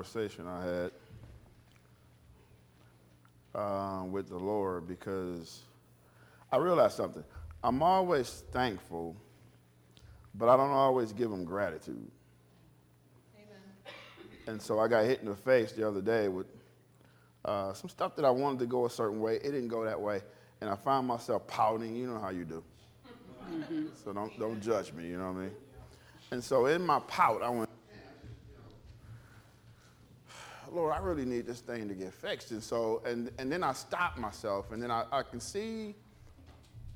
conversation I had uh, with the Lord because I realized something. I'm always thankful, but I don't always give him gratitude. Amen. And so I got hit in the face the other day with uh, some stuff that I wanted to go a certain way. It didn't go that way. And I found myself pouting. You know how you do. So don't, don't judge me, you know what I mean? And so in my pout, I went, Lord, I really need this thing to get fixed. And so, and, and then I stopped myself, and then I, I can see,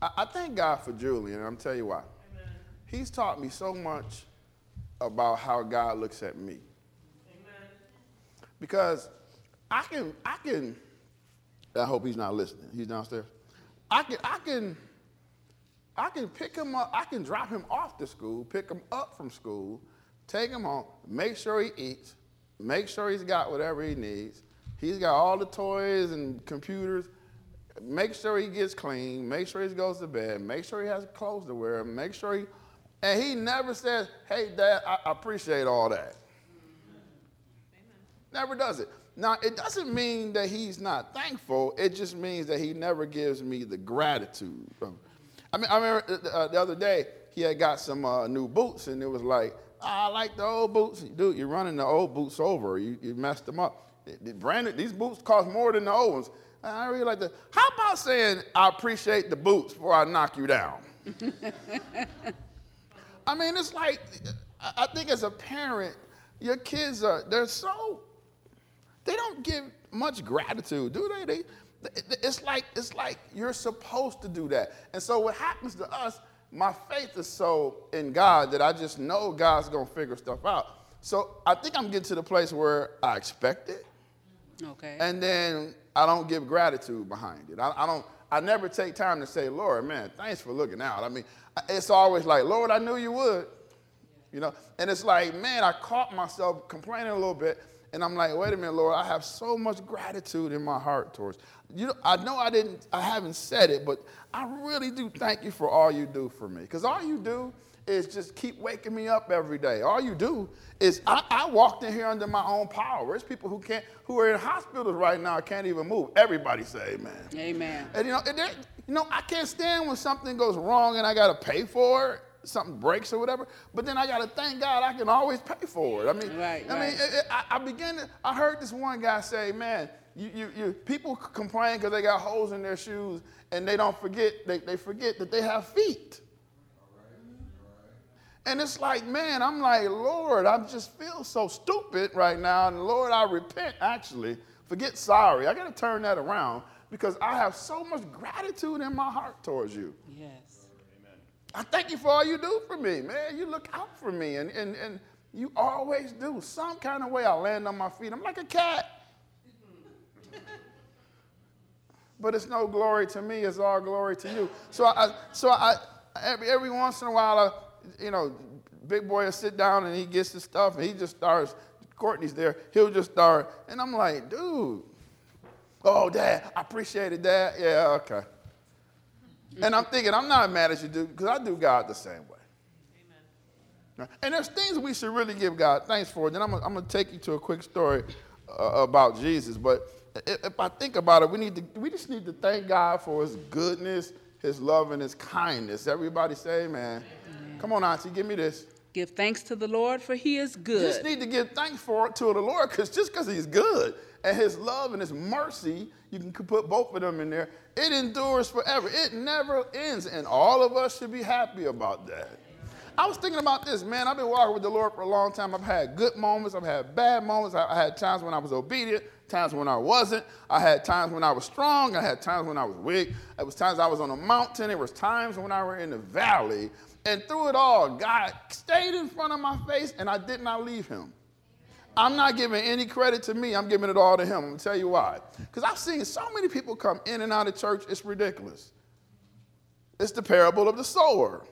I, I thank God for Julian, and I'm tell you why. Amen. He's taught me so much about how God looks at me. Amen. Because I can, I can, I hope he's not listening. He's downstairs. I can, I can, I can pick him up, I can drop him off to school, pick him up from school, take him home, make sure he eats, make sure he's got whatever he needs. He's got all the toys and computers. Make sure he gets clean, make sure he goes to bed, make sure he has clothes to wear, make sure he, and he never says, hey, Dad, I appreciate all that. Amen. Never does it. Now, it doesn't mean that he's not thankful. It just means that he never gives me the gratitude I mean, I remember uh, uh, the other day he had got some uh, new boots, and it was like, I like the old boots. Dude, you're running the old boots over. You, you messed them up. Brandon, these boots cost more than the old ones. I really like the. How about saying I appreciate the boots before I knock you down? I mean, it's like I think as a parent, your kids are they're so they don't give much gratitude, do they? They it's like, it's like you're supposed to do that. And so what happens to us, my faith is so in God that I just know God's gonna figure stuff out. So I think I'm getting to the place where I expect it. Okay. And then I don't give gratitude behind it. I, I don't, I never take time to say, Lord, man, thanks for looking out. I mean, it's always like, Lord, I knew you would. You know, and it's like, man, I caught myself complaining a little bit, and I'm like, wait a minute, Lord, I have so much gratitude in my heart towards you. Know, I know I didn't, I haven't said it, but I really do thank you for all you do for me. Because all you do is just keep waking me up every day. All you do is I, I, walked in here under my own power. There's people who can't, who are in hospitals right now, can't even move. Everybody say amen. Amen. And you know, and you know, I can't stand when something goes wrong and I got to pay for it something breaks or whatever. But then I got to thank God I can always pay for it. I mean, right, I right. mean, it, it, I, I began to, I heard this one guy say, man, you, you, you people complain because they got holes in their shoes and they don't forget, they, they forget that they have feet. And it's like, man, I'm like, Lord, I just feel so stupid right now. And Lord, I repent actually. Forget sorry. I got to turn that around because I have so much gratitude in my heart towards you. Yes. Amen. I thank you for all you do for me, man. You look out for me, and, and, and you always do. Some kind of way I land on my feet. I'm like a cat. But it's no glory to me, it's all glory to you. So I, so I, every, every once in a while, I, you know, big boy will sit down and he gets his stuff and he just starts, Courtney's there, he'll just start, and I'm like, dude, oh, dad, I appreciate it. Yeah, okay. And I'm thinking, I'm not mad at you, dude, because I do God the same way. Amen. And there's things we should really give God thanks for. Then I'm, I'm going to take you to a quick story uh, about Jesus. But if, I think about it, we, need to, we just need to thank God for his goodness, his love, and his kindness. Everybody say amen. amen. Come on, Auntie, give me this. Give thanks to the Lord, for he is good. You just need to give thanks for it to the Lord, because just because he's good and his love and his mercy, you can put both of them in there, it endures forever. It never ends. And all of us should be happy about that. I was thinking about this, man. I've been walking with the Lord for a long time. I've had good moments, I've had bad moments. I had times when I was obedient, times when I wasn't. I had times when I was strong, I had times when I was weak. It was times I was on a mountain, it was times when I were in the valley. And through it all, God stayed in front of my face and I did not leave him. I'm not giving any credit to me. I'm giving it all to him. I'm going to tell you why. Because I've seen so many people come in and out of church, it's ridiculous. It's the parable of the sower.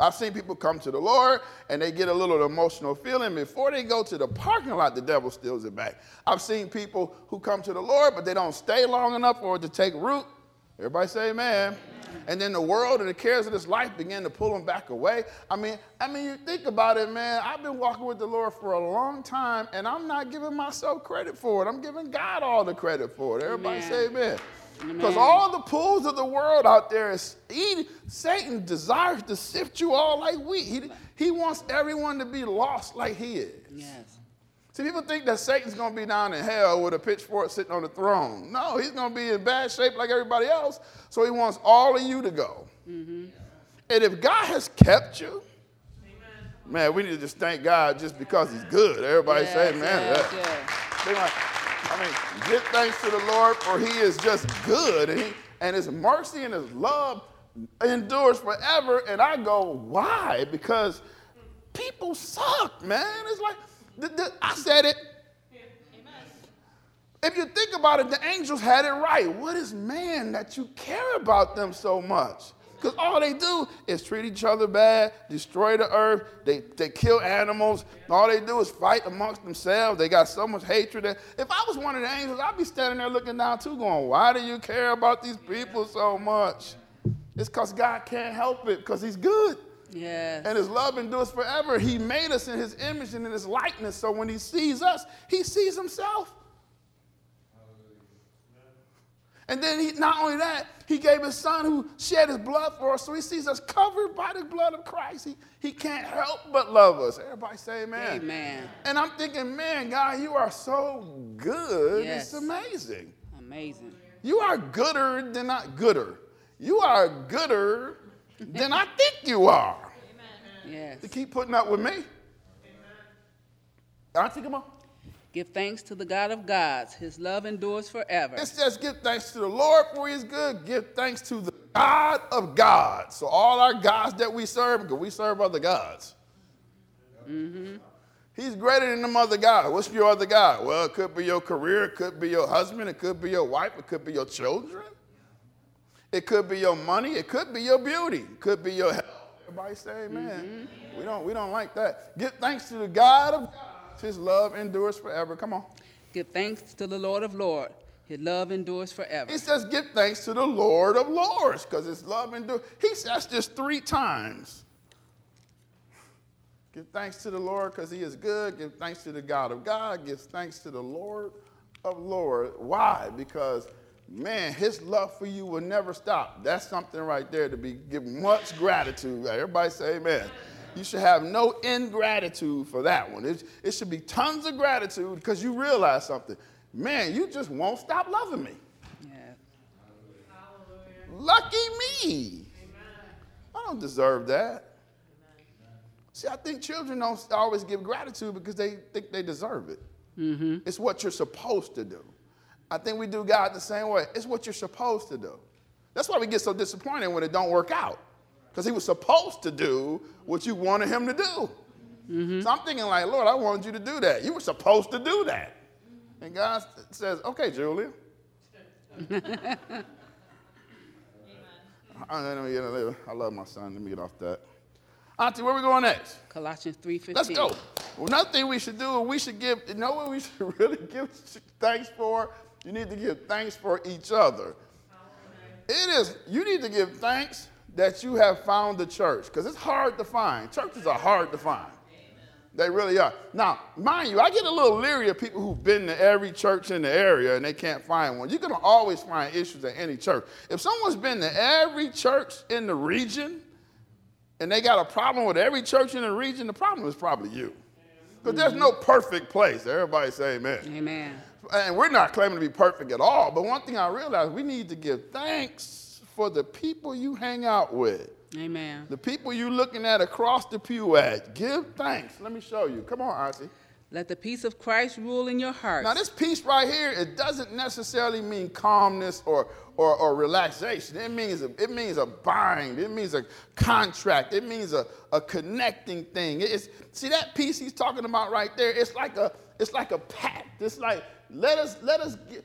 I've seen people come to the Lord and they get a little emotional feeling. Before they go to the parking lot, the devil steals it back. I've seen people who come to the Lord, but they don't stay long enough for it to take root. Everybody say amen. And then the world and the cares of this life begin to pull them back away. I mean, I mean, you think about it, man. I've been walking with the Lord for a long time, and I'm not giving myself credit for it. I'm giving God all the credit for it. Everybody Amen. say amen. Because all the pools of the world out there is eating. Satan desires to sift you all like wheat. He, he wants everyone to be lost like he is. Yes. See, people think that Satan's going to be down in hell with a pitchfork sitting on the throne. No, he's going to be in bad shape like everybody else. So he wants all of you to go. Mm-hmm. And if God has kept you, man, we need to just thank God just because he's good. Everybody say, Yes, man. yes, that- yes. I mean, give thanks to the Lord for he is just good. And, he, and his mercy and his love endures forever. And I go, why? Because people suck, man. It's like, I said it. If you think about it, the angels had it right. What is man that you care about them so much? Because all they do is treat each other bad, destroy the earth, they, they kill animals. All they do is fight amongst themselves. They got so much hatred. That if I was one of the angels, I'd be standing there looking down too, going, Why do you care about these people so much? It's because God can't help it, because He's good. Yes. And his love endures forever. He made us in his image and in his likeness. So when he sees us, he sees himself. And then he, not only that, he gave his son who shed his blood for us. So he sees us covered by the blood of Christ. He, he can't help but love us. Everybody say amen. Amen. And I'm thinking, man, God, you are so good. Yes. It's amazing. Amazing. You are gooder than not gooder. You are gooder than I think you are. Amen. Yes. to keep putting up with me. Amen. I Auntie, come on. Give thanks to the God of gods. His love endures forever. It says, give thanks to the Lord for his good. Give thanks to the God of gods. So all our gods that we serve, because we serve other gods. Mm-hmm. He's greater than them other gods. What's your other God? Well, it could be your career, it could be your husband, it could be your wife, it could be your children. It could be your money, it could be your beauty, it could be your health. Everybody say amen. We don't we don't like that. Give thanks to the God of gods. His love endures forever. Come on. Give thanks to the Lord of lords. His love endures forever. He says, give thanks to the Lord of Lords, because his love endures. He says this three times. Give thanks to the Lord because he is good. Give thanks to the God of God. Give thanks to the Lord of Lords. Why? Because, man, his love for you will never stop. That's something right there to be give much gratitude. Everybody say amen. You should have no ingratitude for that one. It, it should be tons of gratitude because you realize something. Man, you just won't stop loving me. Hallelujah. Lucky me. Amen. I don't deserve that. See, I think children don't always give gratitude because they think they deserve it. Mm-hmm. It's what you're supposed to do. I think we do God the same way. It's what you're supposed to do. That's why we get so disappointed when it don't work out. Because he was supposed to do what you wanted him to do. Mm-hmm. So I'm thinking like, Lord, I wanted you to do that. You were supposed to do that. And God says, okay, Julian. I, I love my son. Let me get off that. Auntie, where we going next? Colossians 3.15. Let's go. Well, another thing we should do, we should give, you know what we should really give thanks for? You need to give thanks for each other. Oh, it is, you need to give thanks that you have found the church, because it's hard to find. Churches are hard to find. They really are. Now, mind you, I get a little leery of people who've been to every church in the area and they can't find one. You're going to always find issues at any church. If someone's been to every church in the region and they got a problem with every church in the region, the problem is probably you. Because there's no perfect place. Everybody say amen. Amen. And we're not claiming to be perfect at all. But one thing I realize we need to give thanks for the people you hang out with. Amen. The people you're looking at across the pew at. Give thanks. Let me show you. Come on, Auntie. Let the peace of Christ rule in your heart. Now, this peace right here, it doesn't necessarily mean calmness or, or, or relaxation. It means, a, it means a bind. It means a contract. It means a, a connecting thing. It's, see, that peace he's talking about right there, it's like a, it's like a pact. It's like, let us, let us get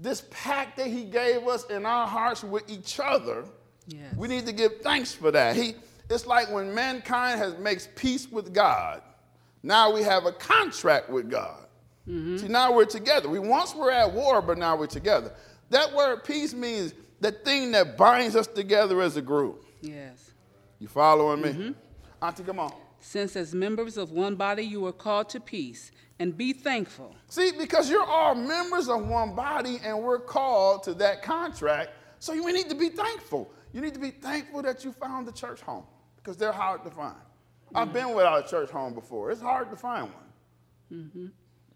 this pact that he gave us in our hearts with each other. Yes. We need to give thanks for that. He, it's like when mankind has makes peace with God. Now we have a contract with God. Mm-hmm. See, now we're together. We once were at war, but now we're together. That word peace means the thing that binds us together as a group. Yes. You following me? Mm-hmm. Auntie, come on. Since as members of one body you were called to peace, and be thankful. See, because you're all members of one body and we're called to that contract, so you need to be thankful. You need to be thankful that you found the church home because they're hard to find. I've been without a church home before. It's hard to find one. Mm-hmm.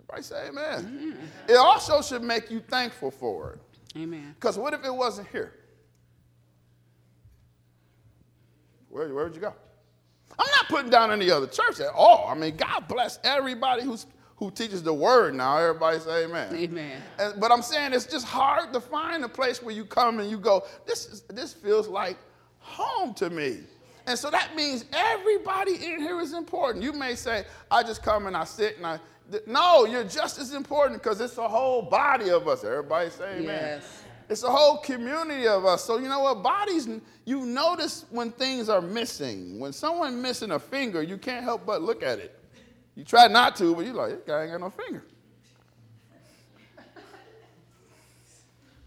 Everybody say amen. Mm-hmm. It also should make you thankful for it. Amen. Because what if it wasn't here? Where, where would you go? I'm not putting down any other church at all. I mean, God bless everybody who's, who teaches the word now. Everybody say amen. Amen. And- but I'm saying it's just hard to find a place where you come and you go, this, is, this feels like home to me. And so that means everybody in here is important. You may say, I just come and I sit and I. No, you're just as important because it's a whole body of us. Everybody say amen. Yes. It's a whole community of us. So you know what? Bodies, you notice when things are missing. When someone missing a finger, you can't help but look at it. You try not to, but you're like, this guy ain't got no finger.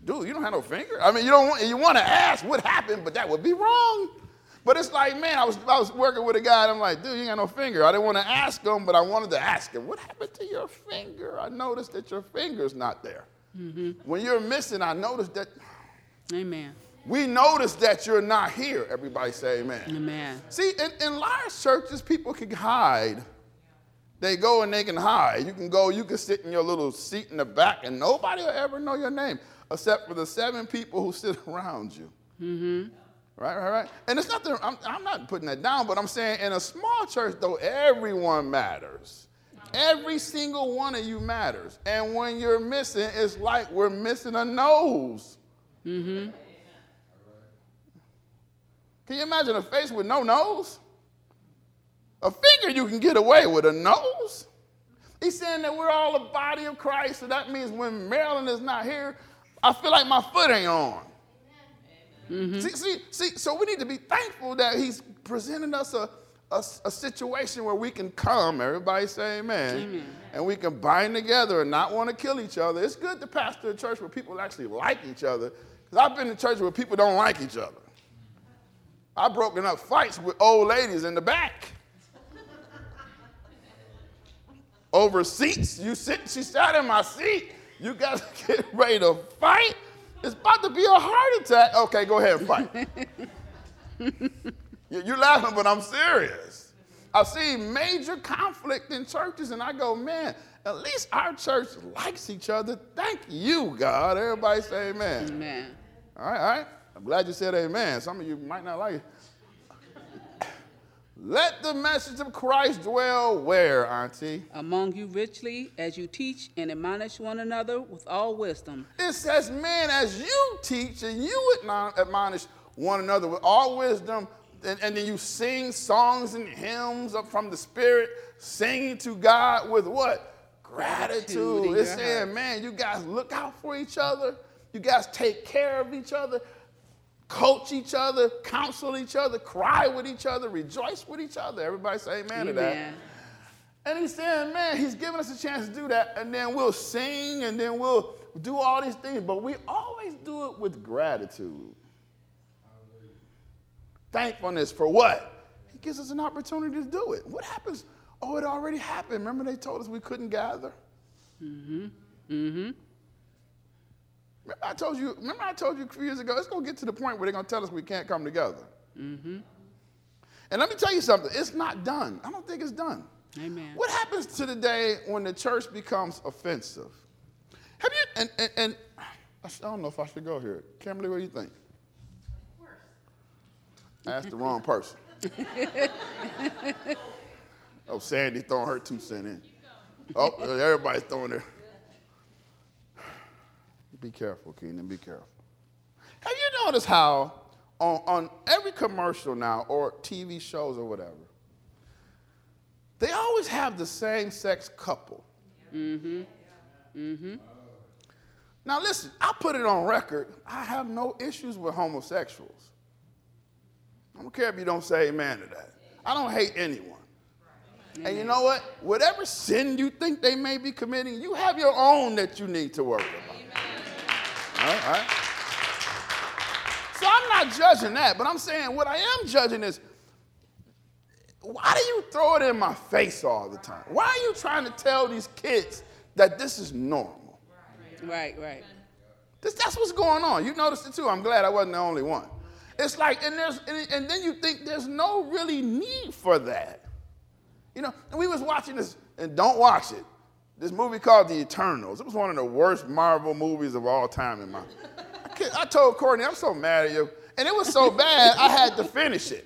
Dude, you don't have no finger. I mean, you don't want you want to ask what happened, but that would be wrong. But it's like, man, I was I was working with a guy, and I'm like, dude, you ain't got no finger. I didn't want to ask him, but I wanted to ask him, what happened to your finger? I noticed that your finger's not there. Mm-hmm. When you're missing, I noticed that Amen. we noticed that you're not here. Everybody say amen. Amen. See, in, in large churches, people can hide. They go and they can hide. You can go, you can sit in your little seat in the back, and nobody will ever know your name except for the seven people who sit around you. Mm-hmm. Right, right, right. And it's nothing, I'm, I'm not putting that down, but I'm saying in a small church, though, everyone matters. Every single one of you matters. And when you're missing, it's like we're missing a nose. Can you imagine a face with no nose? A finger you can get away with, a nose? He's saying that we're all a body of Christ, so that means when Marilyn is not here, I feel like my foot ain't on. Mm-hmm. See, see, see, so we need to be thankful that he's presenting us a, a, a situation where we can come, everybody say amen, Amen. and we can bind together and not want to kill each other. It's good to pastor a church where people actually like each other, because I've been in churches where people don't like each other. I've broken up fights with old ladies in the back. Over seats. You sit, she sat in my seat. You guys get ready to fight. It's about to be a heart attack. Okay, go ahead and fight. You- You're laughing, but I'm serious. I see major conflict in churches, and I go, man, at least our church likes each other. Thank you, God. Everybody say amen. Amen. All right, all right. I'm glad you said amen. Some of you might not like it. Let the message of Christ dwell where, Auntie? Among you richly, as you teach and admonish one another with all wisdom, It says, man, as you teach and you admonish one another with all wisdom, and, and then you sing songs and hymns up from the Spirit, singing to God with what? Gratitude Gratitude. It's saying, heart. man, you guys look out for each other. You guys take care of each other, coach each other, counsel each other, cry with each other, rejoice with each other. Everybody say amen, to that. And he's saying, man, he's giving us a chance to do that, and then we'll sing, and then we'll do all these things, but we always do it with gratitude. Thankfulness for what? He gives us an opportunity to do it. What happens? Oh, it already happened. Remember they told us we couldn't gather? Mm hmm. Mm-hmm. Remember I told you, remember I told you a few years ago, it's gonna get to the point where they're gonna tell us we can't come together. Mm-hmm. And let me tell you something, it's not done. I don't think it's done. Amen. What happens to the day when the church becomes offensive? Have you, and, and, and I don't know if I should go here. Kimberly, what do you think? I asked the wrong person. oh, Sandy throwing her two cent in. Oh, everybody's throwing their. Be careful, Keenan, be careful. Have you noticed how on, on every commercial now or TV shows or whatever, they always have the same sex couple. Mm-hmm. Mm-hmm. Now listen, I put it on record. I have no issues with homosexuals. I don't care if you don't say amen to that. I don't hate anyone. And you know what? Whatever sin you think they may be committing, you have your own that you need to worry about. All right, so I'm not judging that, but I'm saying what I am judging is why do you throw it in my face all the time? Why are you trying to tell these kids that this is normal? Right, right. This, that's what's going on. You noticed it too. I'm glad I wasn't the only one. It's like, and there's, and, and then you think there's no really need for that. You know, and we was watching this, and don't watch it. This movie called The Eternals. It was one of the worst Marvel movies of all time in my. I, I told Courtney, I'm so mad at you, and it was so bad I had to finish it.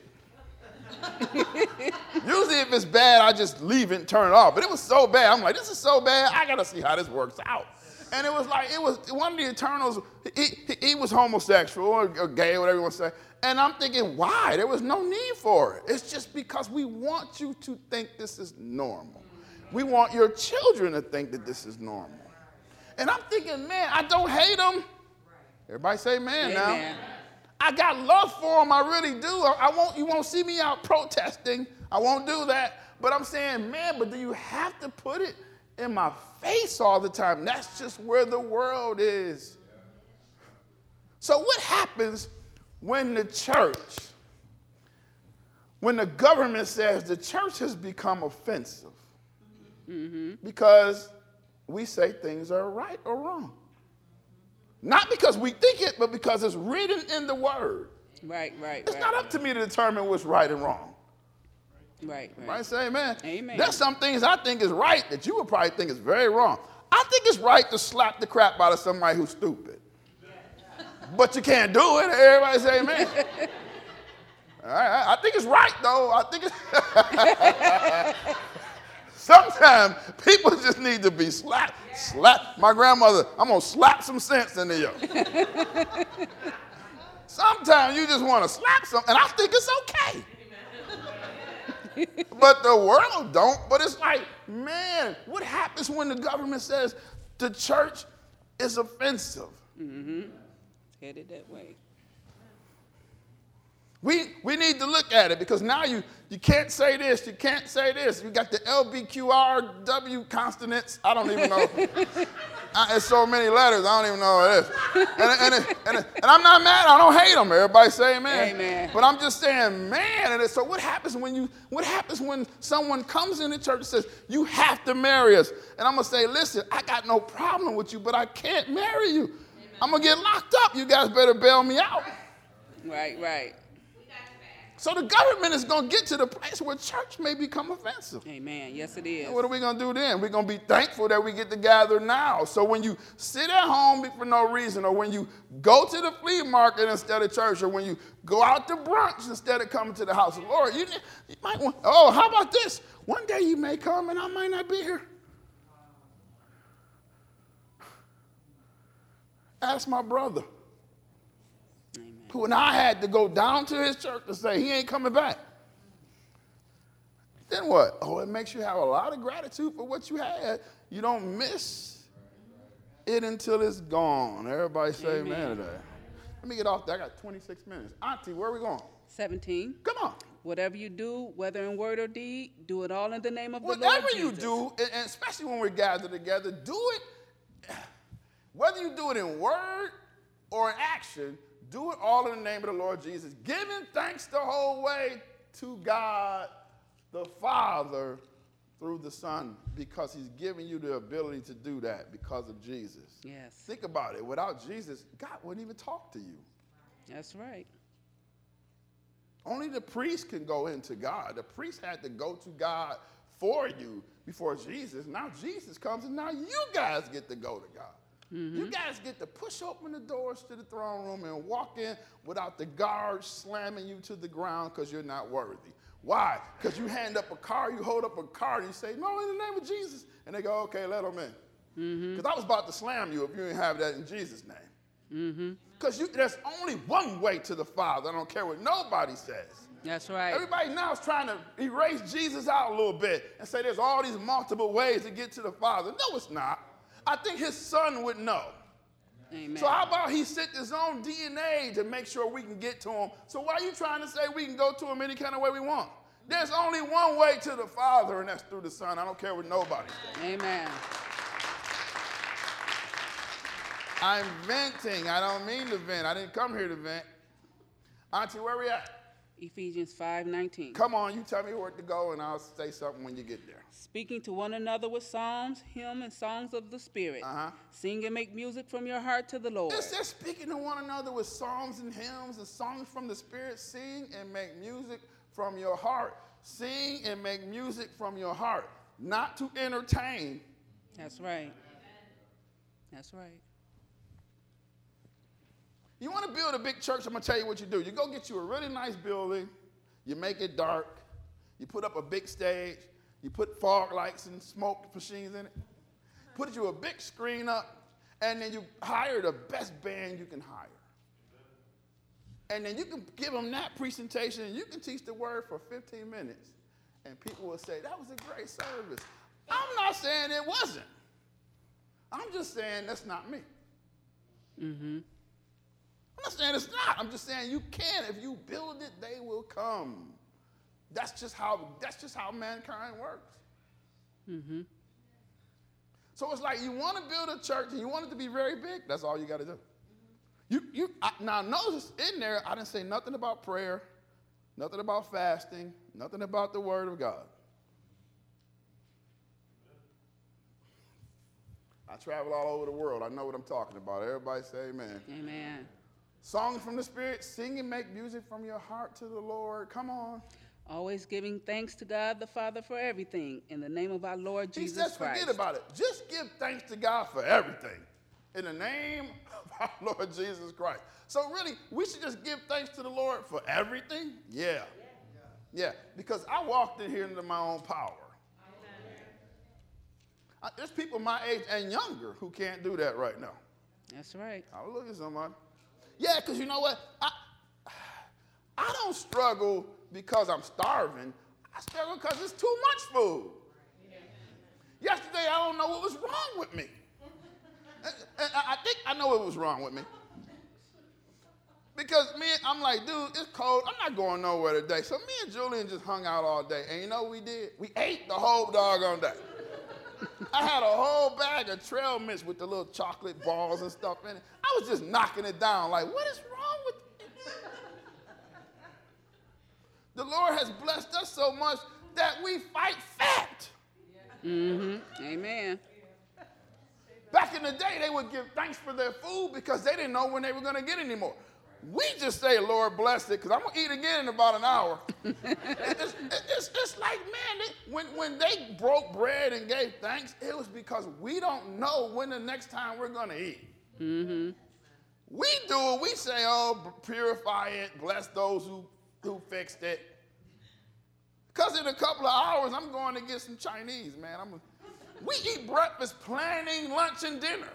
Usually, if it's bad, I just leave it and turn it off. But it was so bad. I'm like, this is so bad. I gotta see how this works out. And it was like, it was one of the Eternals, he, he, he was homosexual or, or gay, whatever you want to say. And I'm thinking, why? There was no need for it. It's just because we want you to think this is normal. We want your children to think that this is normal. And I'm thinking, man, I don't hate them. Everybody say man now. I got love for them, I really do. I, I won't, you won't see me out protesting. I won't do that. But I'm saying, man, but do you have to put it in my face all the time? That's just where the world is. So, what happens when the church, when the government says the church has become offensive? Mm-hmm. Because we say things are right or wrong. Not because we think it, but because it's written in the word. Right, right. It's right. not up to me to determine what's right and wrong. Right, right. Right? Say amen. Amen. There's some things I think is right that you would probably think is very wrong. I think it's right to slap the crap out of somebody who's stupid. But you can't do it. Everybody say amen. All right, I think it's right though. I think it's sometimes people just need to be slapped. Slap my grandmother. I'm gonna slap some sense into you. sometimes you just want to slap some, and I think it's okay but the world don't. But it's like, man, what happens when the government says the church is offensive? Mm-hmm. Headed that way. We, we need to look at it because now you, you can't say this, you can't say this. You got the LBQRW consonants. I don't even know. I, it's so many letters, I don't even know what it is. And, and, and, and, I'm not mad, I don't hate them. Everybody say amen. Amen. But I'm just saying, man. And so what happens when you, what happens when someone comes in the church and says, you have to marry us? And I'm gonna say, listen, I got no problem with you, but I can't marry you. Amen. I'm gonna get locked up. You guys better bail me out. Right, right. So the government is going to get to the place where church may become offensive. Amen. Yes, it is. And what are we going to do then? We're going to be thankful that we get to gather now. So when you sit at home for no reason, or when you go to the flea market instead of church, or when you go out to brunch instead of coming to the house of the Lord, you, you might want, oh, how about this? One day you may come and I might not be here. Ask my brother who and I had to go down to his church to say he ain't coming back. Then what? Oh, it makes you have a lot of gratitude for what you had. You don't miss it until it's gone. Everybody say amen, amen to that. Let me get off there. I got 26 minutes. Auntie, where are we going? 17. Come on. Whatever you do, whether in word or deed, do it all in the name of Whatever the Lord Whatever you do, and especially when we're gathered together, do it, whether you do it in word or in action, do it all in the name of the Lord Jesus, giving thanks the whole way to God the Father through the Son because He's giving you the ability to do that because of Jesus. Yes. Think about it. Without Jesus, God wouldn't even talk to you. That's right. Only the priest can go into God. The priest had to go to God for you before Jesus. Now Jesus comes and now you guys get to go to God. Mm-hmm. You guys get to push open the doors to the throne room and walk in without the guards slamming you to the ground because you're not worthy. Why? Because you hand up a card, you hold up a card, and you say, No, in the name of Jesus. And they go, Okay, let them in. Because mm-hmm. I was about to slam you if you didn't have that in Jesus' name. Because mm-hmm. there's only one way to the Father. I don't care what nobody says. That's right. Everybody now is trying to erase Jesus out a little bit and say there's all these multiple ways to get to the Father. No, it's not. I think his son would know. Amen. So how about he sent his own DNA to make sure we can get to him? So why are you trying to say we can go to him any kind of way we want? There's only one way to the Father, and that's through the Son. I don't care what nobody says. Amen. I'm venting. I don't mean to vent. I didn't come here to vent. Auntie, where we at? Ephesians 5:19. Come on, you tell me where to go, and I'll say something when you get there. Speaking to one another with psalms, hymns, and songs of the Spirit. Uh-huh. Sing and make music from your heart to the Lord. It says speaking to one another with psalms and hymns and songs from the Spirit. Sing and make music from your heart. Sing and make music from your heart, not to entertain. That's right. That's right. You want to build a big church? I'm gonna tell you what you do. You go get you a really nice building, you make it dark, you put up a big stage, you put fog lights and smoke machines in it, put you a big screen up, and then you hire the best band you can hire. And then you can give them that presentation and you can teach the word for 15 minutes. And people will say, that was a great service. I'm not saying it wasn't. I'm just saying that's not me. Mm-hmm. I'm not saying it's not. I'm just saying you can. If you build it, they will come. That's just how that's just how mankind works. Mm-hmm. So it's like you want to build a church and you want it to be very big. That's all you got to do. You you I, now notice in there I didn't say nothing about prayer, nothing about fasting, nothing about the Word of God. I travel all over the world. I know what I'm talking about. Everybody say amen. Amen. Songs from the Spirit, sing and make music from your heart to the Lord. Come on. Always giving thanks to God the Father for everything in the name of our Lord Jesus Christ. He says, Christ. forget about it. Just give thanks to God for everything in the name of our Lord Jesus Christ. So, really, we should just give thanks to the Lord for everything? Yeah. Yeah, because I walked in here into my own power. Uh, There's people my age and younger who can't do that right now. That's right. At somebody. Yeah, because you know what? I, I don't struggle because I'm starving. I struggle because it's too much food. Yesterday, I don't know what was wrong with me. I I think I know what was wrong with me. Because me, I'm like, dude, it's cold. I'm not going nowhere today. So me and Julian just hung out all day. And you know what we did? We ate the whole doggone day. I had a whole bag of trail mix with the little chocolate balls and stuff in it. I was just knocking it down, like, what is wrong with me? The Lord has blessed us so much that we fight fat. Mm-hmm. Amen. Back in the day, they would give thanks for their food because they didn't know when they were going to get any more. We just say, Lord, bless it, because I'm going to eat again in about an hour. it's, it's, it's like, man, when, when they broke bread and gave thanks, it was because we don't know when the next time we're going to eat. Mm-hmm. We do it. We say, oh, purify it, bless those who, who fixed it. Because in a couple of hours, I'm going to get some Chinese, man. I'm, we eat breakfast planning lunch and dinner.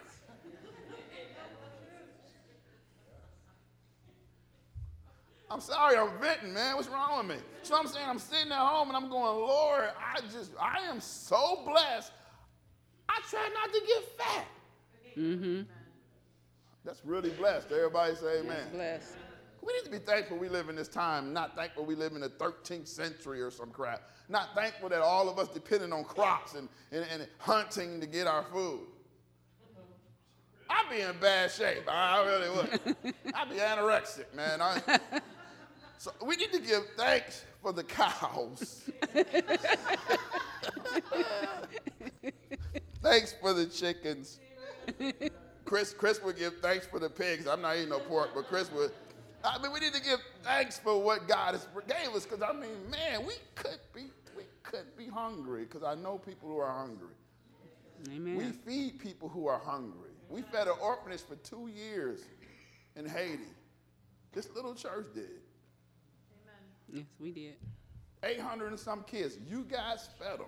I'm sorry, I'm venting, man. What's wrong with me? So I'm saying I'm sitting at home and I'm going, Lord, I just, I am so blessed. I try not to get fat. Mm-hmm. That's really blessed. Everybody say amen. That's blessed. We need to be thankful we live in this time, not thankful we live in the 13th century or some crap. Not thankful that all of us depending on crops and, and, and hunting to get our food. I'd be in bad shape. I really would. I'd be anorexic, man. I, so we need to give thanks for the cows. thanks for the chickens. Chris, Chris would give thanks for the pigs. I'm not eating no pork, but Chris would. I mean, we need to give thanks for what God has gave us, because I mean, man, we could be, we could be hungry, because I know people who are hungry. Amen. We feed people who are hungry. We fed an orphanage for two years in Haiti. This little church did. Yes, we did. 800 and some kids. You guys fed them.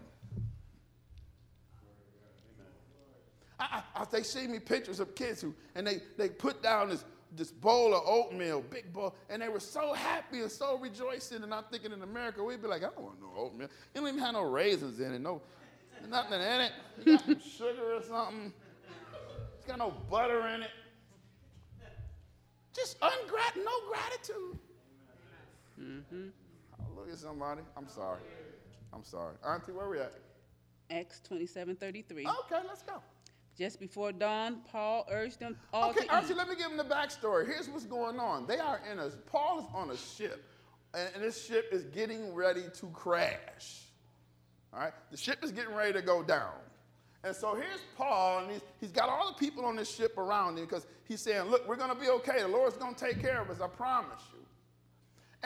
I, I, they see me pictures of kids who, and they, they put down this, this bowl of oatmeal, big bowl, and they were so happy and so rejoicing. And I'm thinking in America, we'd be like, I don't want no oatmeal. You don't even have no raisins in it, no, nothing in it. You got some sugar or something. It's got no butter in it. Just ungrat, no gratitude. Oh, look at somebody. I'm sorry. I'm sorry. Auntie, where are we at? Acts 27 33. Okay, let's go. Just before dawn, Paul urged them all Okay, to Archie, eat. let me give them the backstory. Here's what's going on. They are in a, Paul is on a ship, and, and this ship is getting ready to crash. All right? The ship is getting ready to go down. And so here's Paul, and he's, he's got all the people on this ship around him because he's saying, Look, we're going to be okay. The Lord's going to take care of us, I promise you.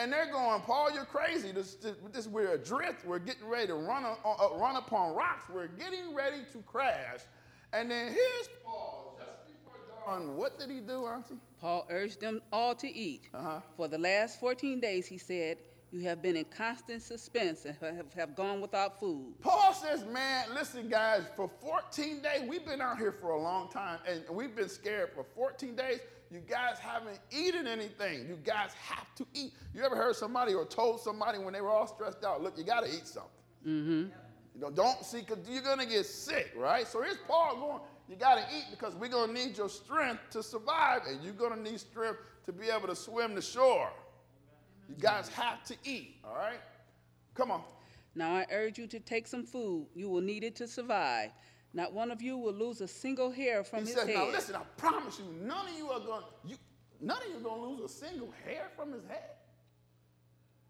And they're going, Paul, you're crazy. This, this, we're adrift. We're getting ready to run, uh, uh, run upon rocks. We're getting ready to crash. And then here's Paul, just before dawn. What did he do, Auntie? Paul urged them all to eat. Uh-huh. For the last 14 days, he said, you have been in constant suspense and have, have gone without food. Paul says, man, listen, guys, for 14 days, we've been out here for a long time and we've been scared for 14 days. You guys haven't eaten anything. You guys have to eat. You ever heard somebody or told somebody when they were all stressed out, look, you got to eat something? Mm-hmm. You know, don't see, because you're going to get sick, right? So here's Paul going, you got to eat because we're going to need your strength to survive and you're going to need strength to be able to swim the shore. You guys have to eat, all right? Come on. Now I urge you to take some food. You will need it to survive. Not one of you will lose a single hair from his head. He his says, head. now listen, I promise you, none of you are going, you, none of you are going to lose a single hair from his head.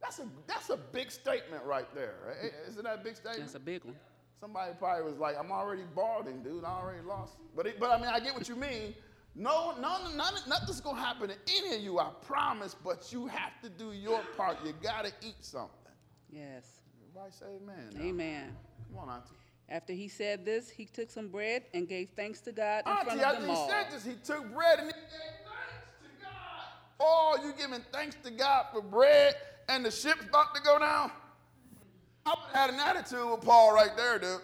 That's a, that's a big statement right there. Right? Isn't that a big statement? That's a big one. Somebody probably was like, I'm already balding, dude. I already lost. But, it, but I mean, I get what you mean. No, no, none, nothing's going to happen to any of you, I promise, but you have to do your part. You got to eat something. Yes. Everybody say amen. now. Amen. Come on, Auntie. After he said this, he took some bread and gave thanks to God in front Auntie, of after them he all. said this, he took bread and he gave thanks to God. Oh, you giving thanks to God for bread and the ship's about to go down? I would have had an attitude with Paul right there, dude.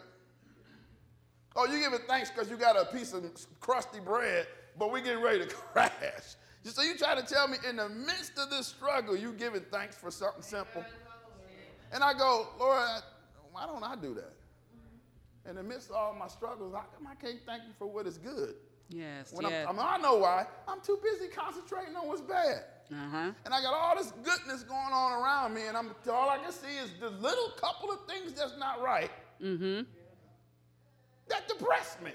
Oh, you giving thanks because you got a piece of crusty bread, but we getting ready to crash. So you try to tell me in the midst of this struggle, you giving thanks for something simple? And I go, Lord, why don't I do that? In amidst all my struggles, come I can't thank you for what is good? Yes, When yes. I'm, I, mean, I know why. I'm too busy concentrating on what's bad. uh-huh. And I got all this goodness going on around me, and I'm all I can see is the little couple of things that's not right Mm-hmm. that depress me.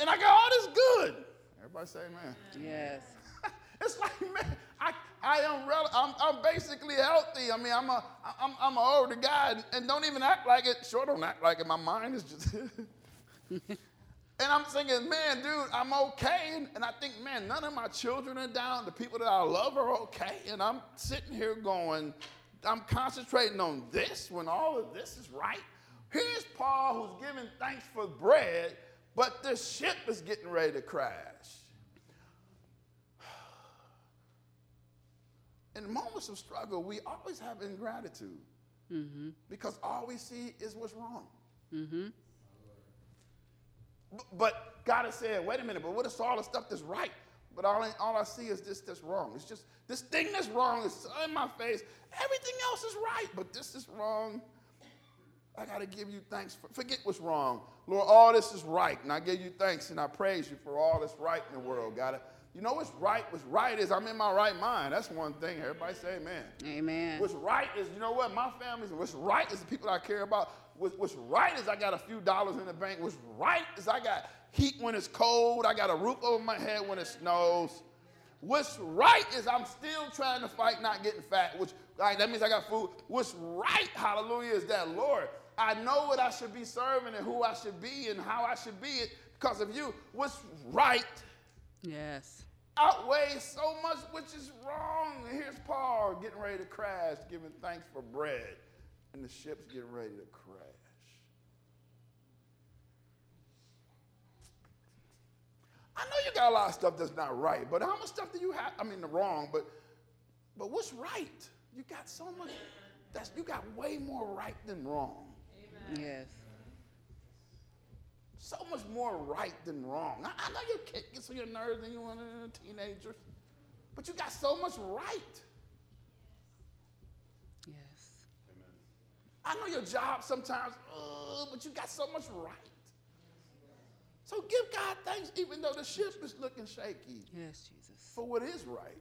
And I got all this good. Everybody say amen. Yes. it's like, man, I, I am rel- I'm, I'm basically healthy. I mean, I'm a, I'm, I'm an older guy and, don't even act like it. Sure, don't act like it. My mind is just. and I'm thinking, man, dude, I'm okay. And, and I think, man, none of my children are down. The people that I love are okay. And I'm sitting here going, I'm concentrating on this when all of this is right. Here's Paul who's giving thanks for bread, but the ship is getting ready to crash. In moments of struggle, we always have ingratitude mm-hmm. because all we see is what's wrong. Mm-hmm. B- But God is saying, wait a minute, but what is all the stuff that's right? But all I, all I see is this that's wrong. It's just this thing that's wrong is in my face. Everything else is right, but this is wrong. I got to give you thanks. For, forget what's wrong. Lord, all this is right. And I give you thanks and I praise you for all that's right in the world. Got it? You know what's right? What's right is I'm in my right mind. That's one thing. Everybody say amen. Amen. What's right is, you know what? My family's, what's right is the people I care about. What's, what's right is I got a few dollars in the bank. What's right is I got heat when it's cold. I got a roof over my head when it snows. What's right is I'm still trying to fight not getting fat, which like, that means I got food. What's right, hallelujah, is that, Lord, I know what I should be serving and who I should be and how I should be it because of you. What's right Yes. outweighs so much which is wrong. And here's Paul getting ready to crash, giving thanks for bread, and the ship's getting ready to crash. I know you got a lot of stuff that's not right, but how much stuff do you have? I mean, the wrong, but but what's right? You got so much. That's you got way more right than wrong. Yes. So much more right than wrong. I, I know your kid gets on your nerves and you want to teenagers, but you got so much right. Yes. Amen. I know your job sometimes, uh, but you got so much right. So give God thanks, even though the ship is looking shaky, Yes, Jesus. for what is right.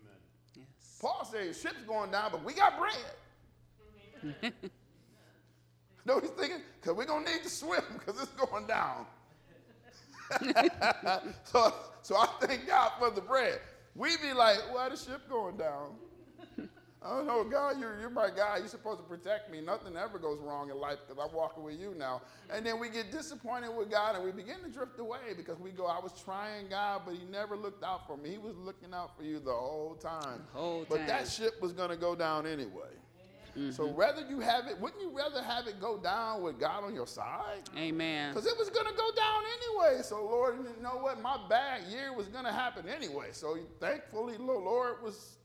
Amen. Yes. Paul says ship's going down, but we got bread. know he's thinking? Because we're going to need to swim because it's going down. so, so I thank God for the bread. We be like, why the ship going down? I don't know, God, you're, you're my guy. You're supposed to protect me. Nothing ever goes wrong in life because I'm walking with you now. And then we get disappointed with God and we begin to drift away because we go, I was trying God, but he never looked out for me. He was looking out for you the whole time. The whole But time. that ship was going to go down anyway. So mm-hmm. rather you have it, wouldn't you rather have it go down with God on your side? Amen. Because it was going to go down anyway. So, Lord, you know what? My bad year was going to happen anyway. So, thankfully, Lo- Lord was,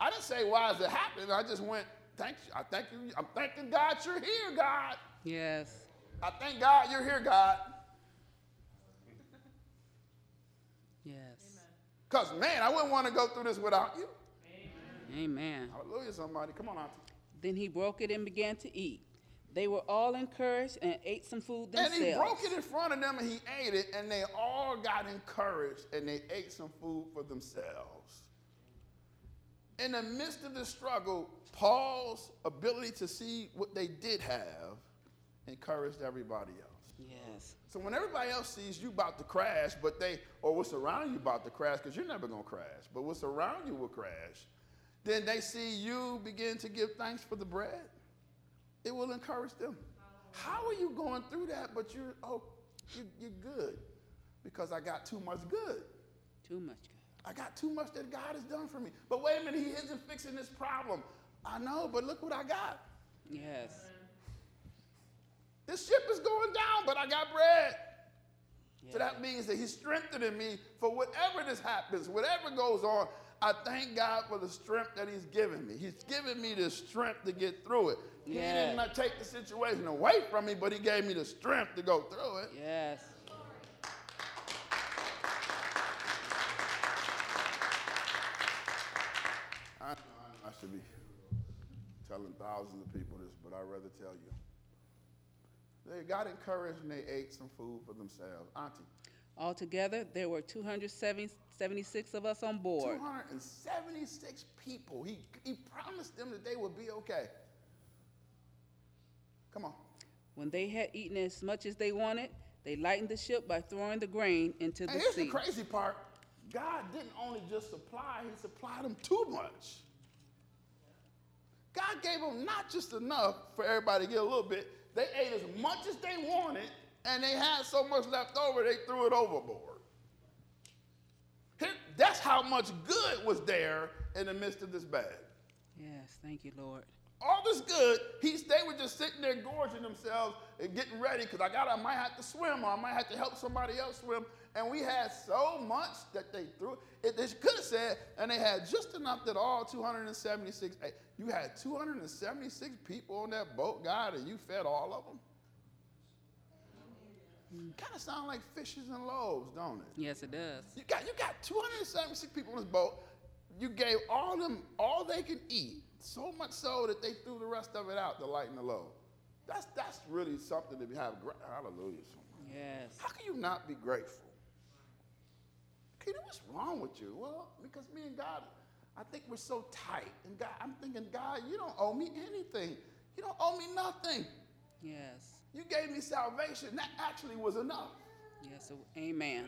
I didn't say, why is it happening? I just went, thank you. I thank you. I'm thanking God you're here, God. Yes. I thank God you're here, God. Yes. Because, man, I wouldn't want to go through this without you. Amen. Hallelujah, somebody. Come on, Auntie. Then he broke it and began to eat. They were all encouraged and ate some food themselves. And he broke it in front of them and he ate it, and they all got encouraged and they ate some food for themselves. In the midst of the struggle, Paul's ability to see what they did have encouraged everybody else. Yes. So when everybody else sees you about to crash, but they, or what's around you about to crash, because you're never going to crash, but what's around you will crash, then they see you begin to give thanks for the bread. It will encourage them. How are you going through that, but you're, oh, you, you're good? Because I got too much good. Too much good. I got too much that God has done for me. But wait a minute, He isn't fixing this problem. I know, but look what I got. Yes. This ship is going down, but I got bread. yes. So that means that he's strengthening me for whatever this happens, whatever goes on. I thank God for the strength that he's given me. He's given me the strength to get through it. He did not take the situation away from me, but he gave me the strength to go through it. Yes. I, I should be telling thousands of people this, but I'd rather tell you. They got encouraged and they ate some food for themselves. Auntie, Altogether, there were 276 of us on board. 276 people. He, he promised them that they would be okay. Come on. When they had eaten as much as they wanted, they lightened the ship by throwing the grain into the And here's sea. the crazy part God didn't only just supply, He supplied them too much. God gave them not just enough for everybody to get a little bit, they ate as much as they wanted, and they had so much left over, they threw it overboard. Here, that's how much good was there in the midst of this bad. Yes, thank you, Lord. all this good, he's, they were just sitting there gorging themselves and getting ready because I got I might have to swim or I might have to help somebody else swim. And we had so much that they threw. It, they could have said, and they had just enough that all 276, eh, you had 276 people on that boat, God, and you fed all of them? Kind of sound like fishes and loaves, don't it? Yes, it does. You got you got 276 people on this boat. You gave all them all they could eat, so much so that they threw the rest of it out to lighten the load. That's that's really something to be have. Hallelujah. Yes. How can you not be grateful? Peter, what's wrong with you? Well, because me and God, I think we're so tight. And God, I'm thinking, God, you don't owe me anything. You don't owe me nothing. Yes. You gave me salvation. That actually was enough. Yes. so- Amen.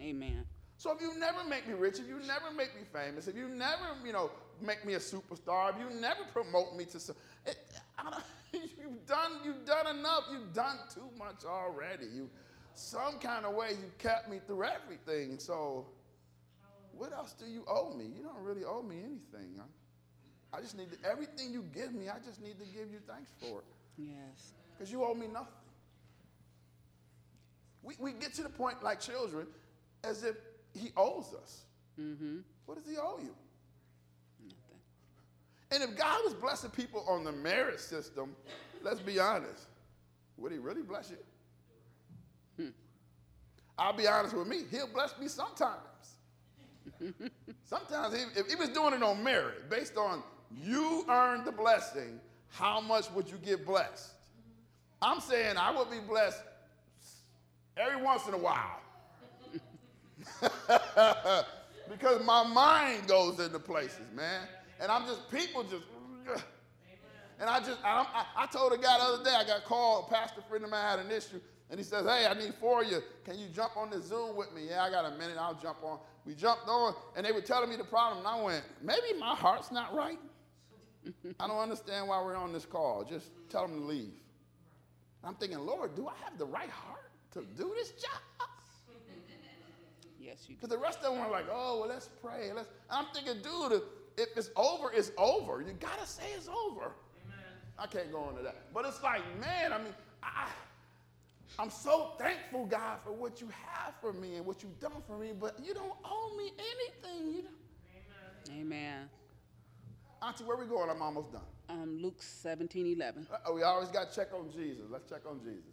Amen. So if you never make me rich, if you never make me famous, if you never, you know, make me a superstar, if you never promote me to some, it, I don't, you've done, you've done enough. You've done too much already. You, some kind of way, you kept me through everything. So, what else do you owe me? You don't really owe me anything. I, I just need to, everything you give me. I just need to give you thanks for it Yes. Because you owe me nothing. We, we get to the point like children as if he owes us. Mm-hmm. What does he owe you? Nothing. And if God was blessing people on the merit system, let's be honest, would he really bless you? I'll be honest with me, he'll bless me sometimes. sometimes, he, if he was doing it on merit, based on you earned the blessing, how much would you get blessed? I'm saying I will be blessed every once in a while. because my mind goes into places, man. And I'm just, people just, And I just, I, I, I told a guy the other day, I got called, a pastor friend of mine had an issue, and he says, hey, I need four of you. Can you jump on the Zoom with me? Yeah, I got a minute, I'll jump on. We jumped on, and they were telling me the problem, and I went, maybe my heart's not right. I don't understand why we're on this call. Just tell them to leave. I'm thinking, Lord, do I have the right heart to do this job? Yes, you do. Because the rest of them were like, oh, well, let's pray. Let's. I'm thinking, dude, if it's over, it's over. You got to say it's over. Amen. I can't go into that. But it's like, man, I mean, I, I'm so thankful, God, for what you have for me and what you've done for me, but you don't owe me anything. You Amen. Amen. Auntie, where we going? I'm almost done. Um, Luke 17, 11. Uh, we always got to check on Jesus. Let's check on Jesus.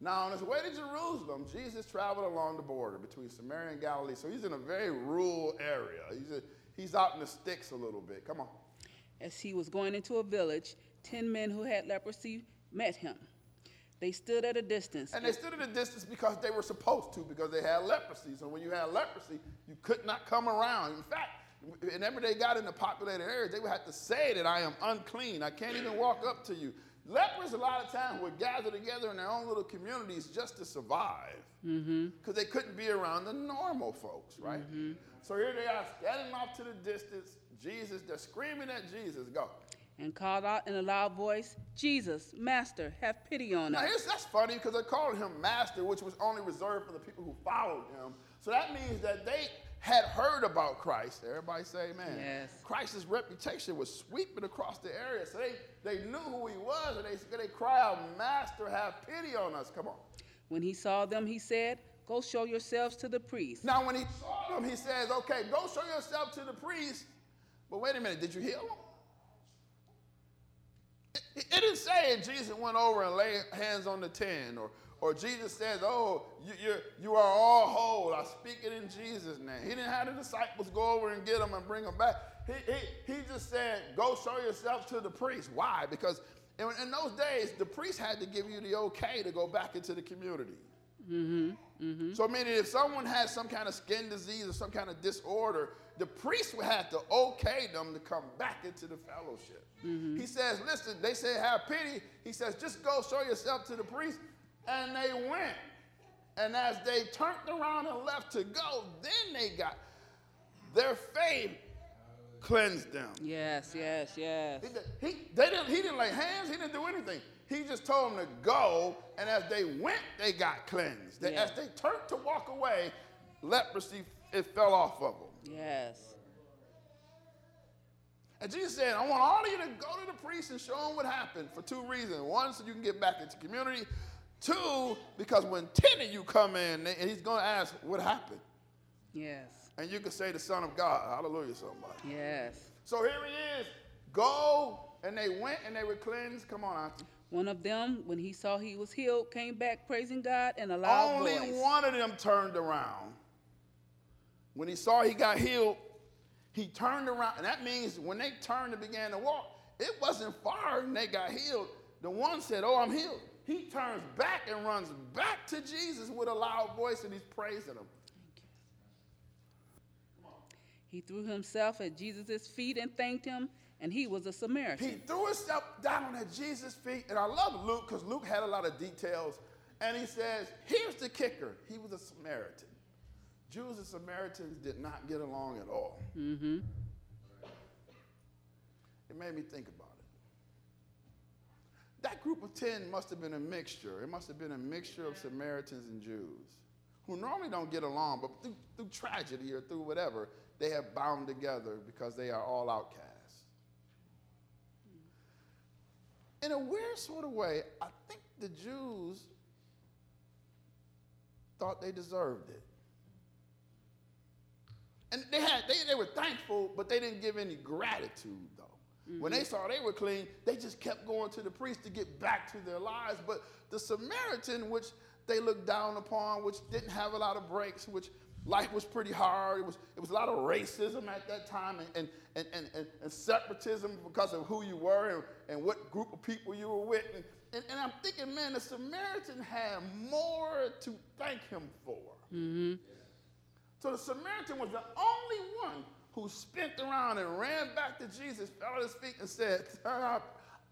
Now, on his way to Jerusalem, Jesus traveled along the border between Samaria and Galilee. So he's in a very rural area. He's, a, he's out in the sticks a little bit. Come on. As he was going into a village, ten men who had leprosy met him. They stood at a distance. And they stood at a distance because they were supposed to, because they had leprosy. So when you had leprosy, you could not come around. In fact, whenever they got in the populated areas, they would have to say that I am unclean. I can't even walk up to you. Lepers, a lot of times, would gather together in their own little communities just to survive because mm-hmm. they couldn't be around the normal folks, right? Mm-hmm. So here they are standing off to the distance. Jesus, they're screaming at Jesus. Go. And called out in a loud voice, Jesus, Master, have pity on now, us. That's funny because they called him Master, which was only reserved for the people who followed him. So that means that they had heard about Christ. Everybody say amen. Yes. Christ's reputation was sweeping across the area. So they, they knew who he was and they, they cry out, Master, have pity on us. Come on. When he saw them, he said, Go show yourselves to the priest. Now, when he saw them, he says, Okay, go show yourself to the priest. But wait a minute, did you heal them? It, didn't say Jesus went over and laid hands on the ten or or Jesus says, Oh, you, you, you are all whole. I speak it in Jesus' name. He didn't have the disciples go over and get them and bring them back. He, he, he just said, Go show yourself to the priest. Why? Because in, in those days, the priest had to give you the okay to go back into the community. Mm-hmm, mm-hmm. So, meaning if someone had some kind of skin disease or some kind of disorder, the priest would have to okay them to come back into the fellowship. Mm-hmm. He says, Listen, they say, Have pity. He says, Just go show yourself to the priest. And they went. And as they turned around and left to go, then they got their faith cleansed them. Yes, yes, yes. He, he, they didn't, he didn't lay hands, he didn't do anything. He just told them to go, and as they went, they got cleansed. They, As they turned to walk away, leprosy it fell off of them. Yes. And Jesus said, I want all of you to go to the priest and show them what happened for two reasons. One, so you can get back into community. Two, because when 10 of you come in, and he's going to ask, what happened? Yes. And you can say the Son of God. Hallelujah, somebody. Yes. So here he is. Go. And they went and they were cleansed. Come on, Auntie. One of them, when he saw he was healed, came back praising God in a loud Only voice. one of them turned around. When he saw he got healed, he turned around. And that means when they turned and began to walk, it wasn't far and they got healed. The one said, Oh, I'm healed he turns back and runs back to Jesus with a loud voice and he's praising him. He threw himself at Jesus' feet and thanked him, and he was a Samaritan. He threw himself down at Jesus' feet, and I love Luke because Luke had a lot of details. And he says, Here's the kicker he was a Samaritan. Jews and Samaritans did not get along at all. Mm-hmm. It made me think about it. that group of 10 must have been a mixture. It must have been a mixture of Samaritans and Jews who normally don't get along, but through, through tragedy or through whatever, they have bound together because they are all outcasts. In a weird sort of way, I think the Jews thought they deserved it. And they, had, they, they were thankful, but they didn't give any gratitude, though. Mm-hmm. When they mm-hmm. saw they were clean, they just kept going to the priest to get back to their lives. But the Samaritan, which they looked down upon, which didn't have a lot of breaks, which life was pretty hard. It was, it was a lot of racism at that time and, and, and, and, and separatism because of who you were and, and what group of people you were with. And, and, and I'm thinking, man, the Samaritan had more to thank him for. Mm-hmm. So the Samaritan was the only one who spent around and ran back to Jesus, fell at his feet, and said, I,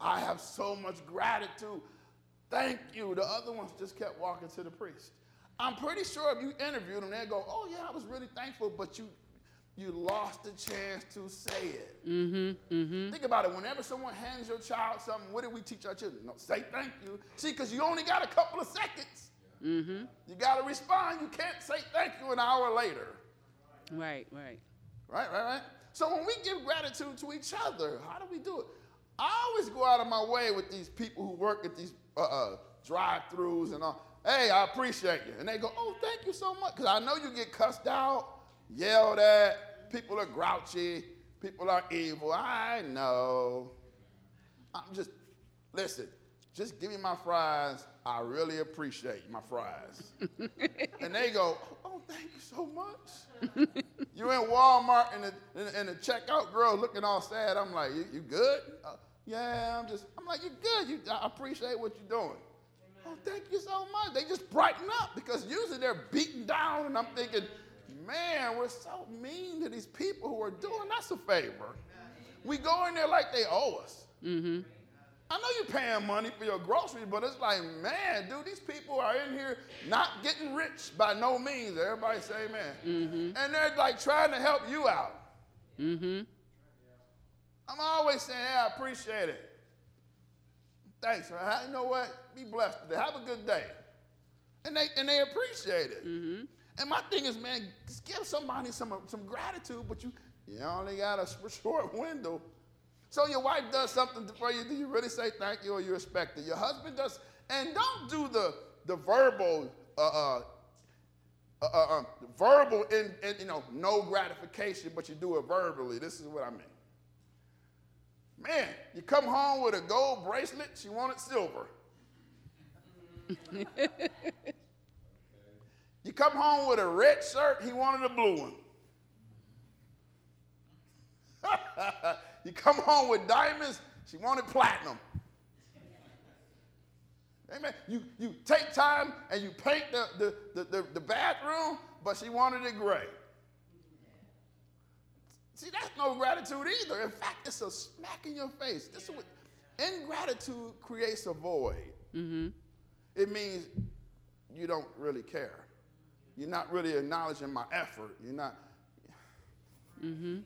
I have so much gratitude. Thank you. The other ones just kept walking to the priest. I'm pretty sure if you interviewed them, they'd go, Oh, yeah, I was really thankful, but you you lost the chance to say it. Mm-hmm, mm-hmm. Think about it. Whenever someone hands your child something, what do we teach our children? No, say thank you. See, because you only got a couple of seconds. Mm-hmm. You got to respond. You can't say thank you an hour later. Right, right. Right, right, right. So when we give gratitude to each other, how do we do it? I always go out of my way with these people who work at these uh, uh, drive-throughs and all. Hey, I appreciate you. And they go, oh, thank you so much. Because I know you get cussed out, yelled at, people are grouchy, people are evil. I know. I'm just, listen, just give me my fries. I really appreciate my fries. and they go, oh, thank you so much. you in Walmart and the, and the checkout girl looking all sad. I'm like, you, you good? Uh, yeah, I'm just, I'm like, you're good. You, I appreciate what you're doing. Oh, thank you so much. They just brighten up because usually they're beaten down, and I'm thinking, man, we're so mean to these people who are doing us a favor. We go in there like they owe us. Mm-hmm. I know you're paying money for your groceries, but it's like, man, dude, these people are in here not getting rich by no means. Everybody say amen. Mm-hmm. And they're like trying to help you out. Mm-hmm. I'm always saying, yeah, I appreciate it. Thanks, man. You know what? Be blessed today. Have a good day. And they, and they appreciate it. Mm-hmm. And my thing is, man, give somebody some, some gratitude, but you, you only got a short window. So your wife does something for you, do you really say thank you or you respect it? Your husband does, and don't do the, the verbal, uh, uh, uh, uh um, verbal in, in, you know, no gratification, but you do it verbally. This is what I mean. Man, you come home with a gold bracelet, she wanted silver. you come home with a red shirt, he wanted a blue one. you come home with diamonds, she wanted platinum. Amen. You, you take time and you paint the, the, the, the, the bathroom, but she wanted it gray. See, that's no gratitude either. In fact, it's a smack in your face. This is what ingratitude creates a void. Mm-hmm. It means you don't really care. You're not really acknowledging my effort. You're not. Mm-hmm.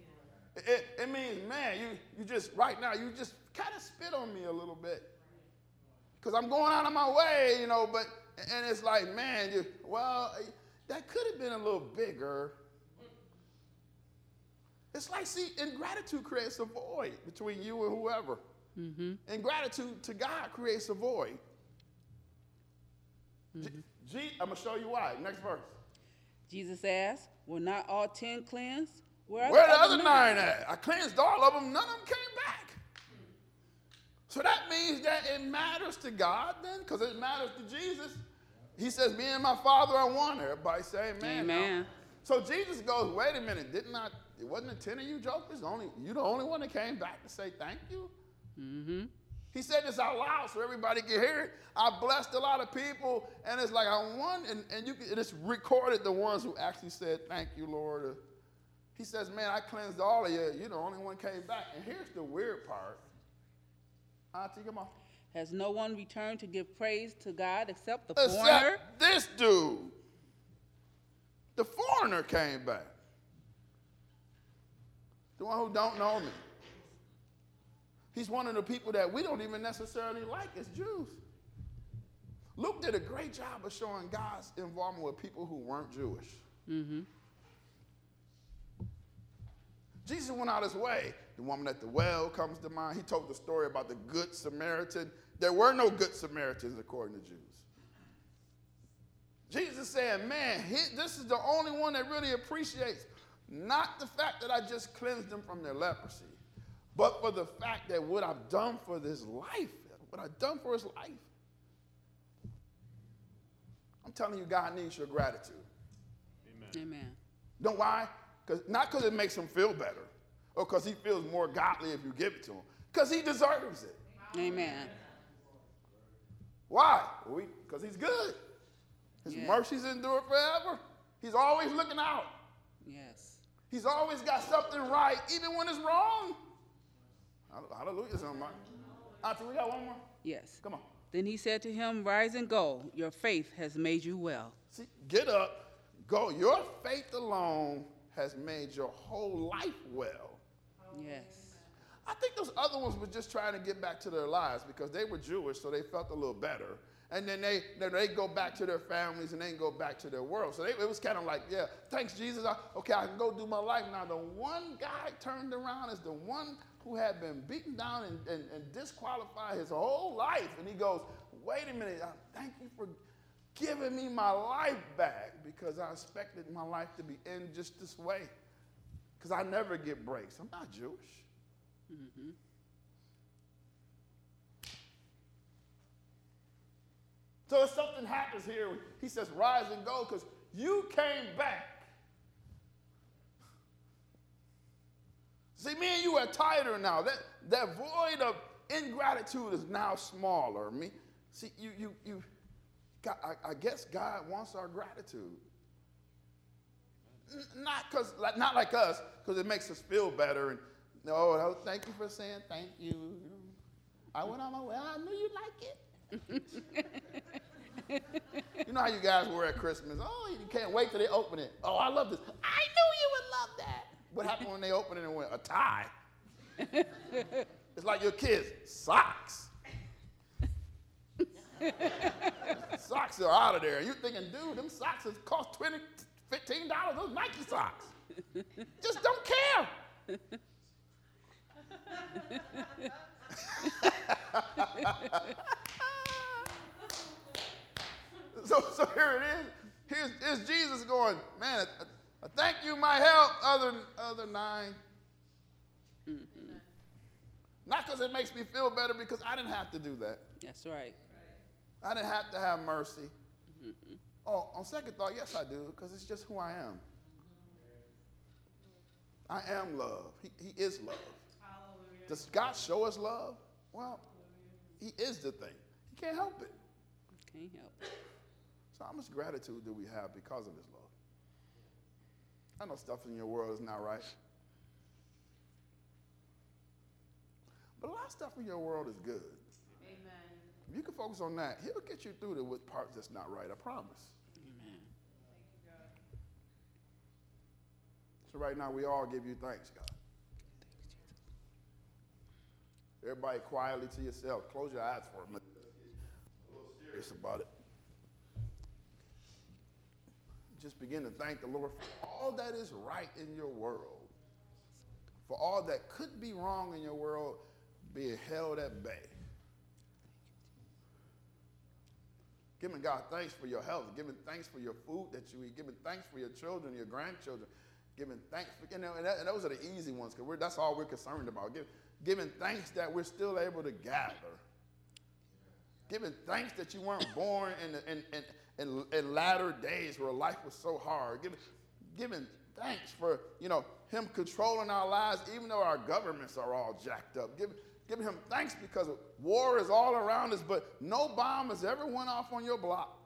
It, it means, man, you, you just, right now, you just kind of spit on me a little bit. Because I'm going out of my way, you know, but, and it's like, man, you, well, that could have been a little bigger. It's like, see, ingratitude creates a void between you and whoever. Mm-hmm. Ingratitude to God creates a void. Mm-hmm. G, G, I'm going to show you why. Next verse. Jesus asked, Were not all ten cleansed? Where, Where the other nine at? I cleansed all of them, none of them came back. So that means that it matters to God then, because it matters to Jesus. He says, Me and my Father are one. Everybody say amen. Amen. Now. So Jesus goes, Wait a minute, didn't I it wasn't the 10 of you jokers. Only you the only one that came back to say thank you. Mm-hmm. He said this out loud so everybody could hear it. I blessed a lot of people, and it's like I won, and, and you can, it's recorded the ones who actually said thank you, Lord. He says, Man, I cleansed all of you. You're the only one came back. And here's the weird part. Auntie, come on. Has no one returned to give praise to God except the except foreigner? This dude. The foreigner came back the one who don't know me. He's one of the people that we don't even necessarily like as Jews. Luke did a great job of showing God's involvement with people who weren't Jewish. Mm-hmm. Jesus went out his way. The woman at the well comes to mind. He told the story about the Good Samaritan. There were no Good Samaritans according to Jews. Jesus said, Man, he, this is the only one that really appreciates not the fact that I just cleansed them from their leprosy, but for the fact that what I've done for this life, what I've done for his life. I'm telling you, God needs your gratitude. Amen. Amen. Know why? Cause, not because it makes him feel better or because he feels more godly if you give it to him, because he deserves it. Amen. Why? Because he's good. His yeah. mercies endure forever. He's always looking out. Yes. He's always got something right, even when it's wrong. Hallelujah, somebody. Auntie, we got one more? Yes. Come on. Then he said to him, Rise and go. Your faith has made you well. See, get up, go. Your faith alone has made your whole life well. Yes. I think those other ones were just trying to get back to their lives because they were Jewish, so they felt a little better. And then they then they go back to their families and then go back to their world. So they, it was kind of like, yeah, thanks Jesus. I, okay, I can go do my life now. The one guy turned around is the one who had been beaten down and, and, and disqualified his whole life, and he goes, wait a minute, thank you for giving me my life back because I expected my life to be in just this way. Because I never get breaks. I'm not Jewish. Mm-hmm. So if something happens here, he says, rise and go because you came back. See, me and you are tighter now. That, that void of ingratitude is now smaller. Me, see, you, you, you, God, I, I guess God wants our gratitude. Not because, like, not like us, because it makes us feel better. And no, oh, thank you for saying thank you. I went on my way. I knew you'd like it you know how you guys were at Christmas? Oh, you can't wait till they open it. Oh, I love this. I knew you would love that. What happened when they opened it and went, a tie? it's like your kids, socks. socks are out of there. You're thinking, dude, them socks has cost 20 $15, those Nike socks. Just don't care. so, so here it is. Here's, here's Jesus going, man, I, I thank you my help, other, other 9 mm-hmm. Not because it makes me feel better, because I didn't have to do that. That's right. I didn't have to have mercy. Mm-hmm. Oh, on second thought, yes, I do, because it's just who I am. I am love. He, he is love. Hallelujah. Does God show us love? Well, He is the thing. He can't help it. Can't help it. So, how much gratitude do we have because of His love? I know stuff in your world is not right. But a lot of stuff in your world is good. You can focus on that, He'll get you through the with parts that's not right, I promise. Amen. So, right now, we all give you thanks, God. Everybody quietly to yourself. Close your eyes for a minute. A little serious about it just begin to thank the Lord for all that is right in your world, for all that could be wrong in your world being held at bay. Giving God thanks for your health, giving thanks for your food that you eat, giving thanks for your children, your grandchildren, giving thanks for, you know, and, that, and those are the easy ones because that's all we're concerned about. Give, giving thanks that we're still able to gather. Giving thanks that you weren't born in, in, in, in, in latter days where life was so hard, giving, giving thanks for, you know, him controlling our lives, even though our governments are all jacked up. Giving, giving him thanks because war is all around us, but no bomb has ever went off on your block.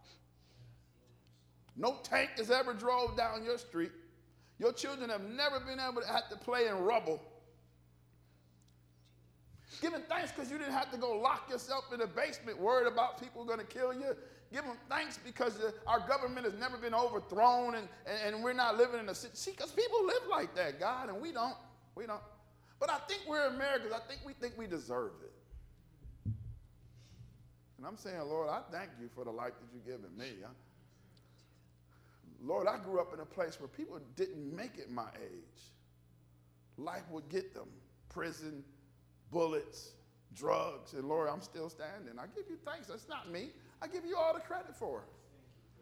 No tank has ever drove down your street. Your children have never been able to have to play in rubble. Giving thanks because you didn't have to go lock yourself in a basement worried about people going to kill you. Give them thanks because our government has never been overthrown and, and, and we're not living in a city. See, because people live like that, God, and we don't. We don't. But I think we're Americans. I think we think we deserve it. And I'm saying, Lord, I thank you for the life that you've given me. Lord, I grew up in a place where people didn't make it my age. Life would get them prison, bullets, drugs. And Lord, I'm still standing. I give you thanks. That's not me. I give you all the credit for it.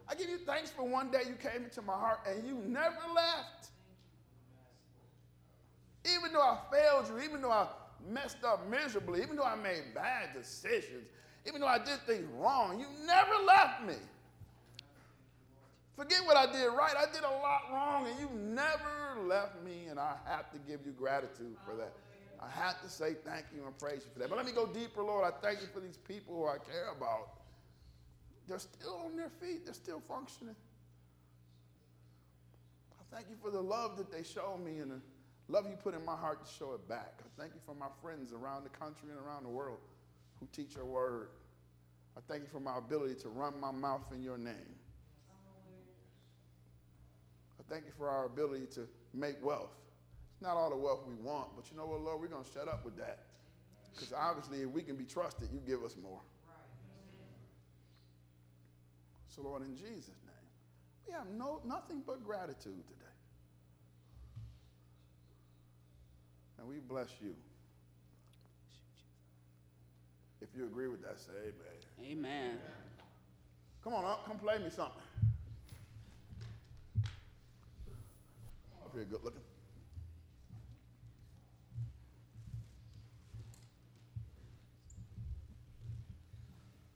I give you thanks for one day you came into my heart and you never left. Even though I failed you, even though I messed up miserably, even though I made bad decisions, even though I did things wrong, you never left me. Forget what I did right. I did a lot wrong, and you never left me, and I have to give you gratitude for that. I have to say thank you and praise you for that. But let me go deeper, Lord. I thank you for these people who I care about. They're still on their feet, they're still functioning. I thank you for the love that they show me and the love you put in my heart to show it back. I thank you for my friends around the country and around the world who teach your word. I thank you for my ability to run my mouth in your name. I thank you for our ability to make wealth. It's not all the wealth we want, but you know what, Lord, we're going to shut up with that. Because obviously, if we can be trusted, you give us more. So, Lord, in Jesus' name, we have no, nothing but gratitude today. And we bless you. If you agree with that, say amen. Amen. Come on up, come play me something. Up here, good looking.